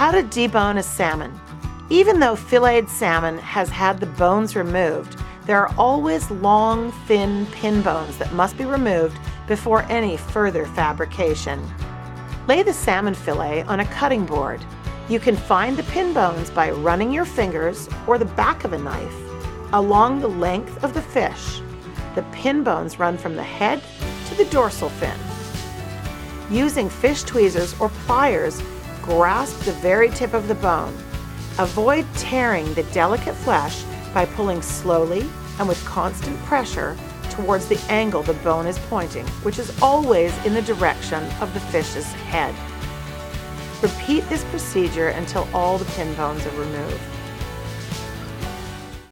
How to debone a salmon. Even though filleted salmon has had the bones removed, there are always long, thin pin bones that must be removed before any further fabrication. Lay the salmon fillet on a cutting board. You can find the pin bones by running your fingers or the back of a knife along the length of the fish. The pin bones run from the head to the dorsal fin. Using fish tweezers or pliers, grasp the very tip of the bone. Avoid tearing the delicate flesh by pulling slowly and with constant pressure towards the angle the bone is pointing, which is always in the direction of the fish's head. Repeat this procedure until all the pin bones are removed.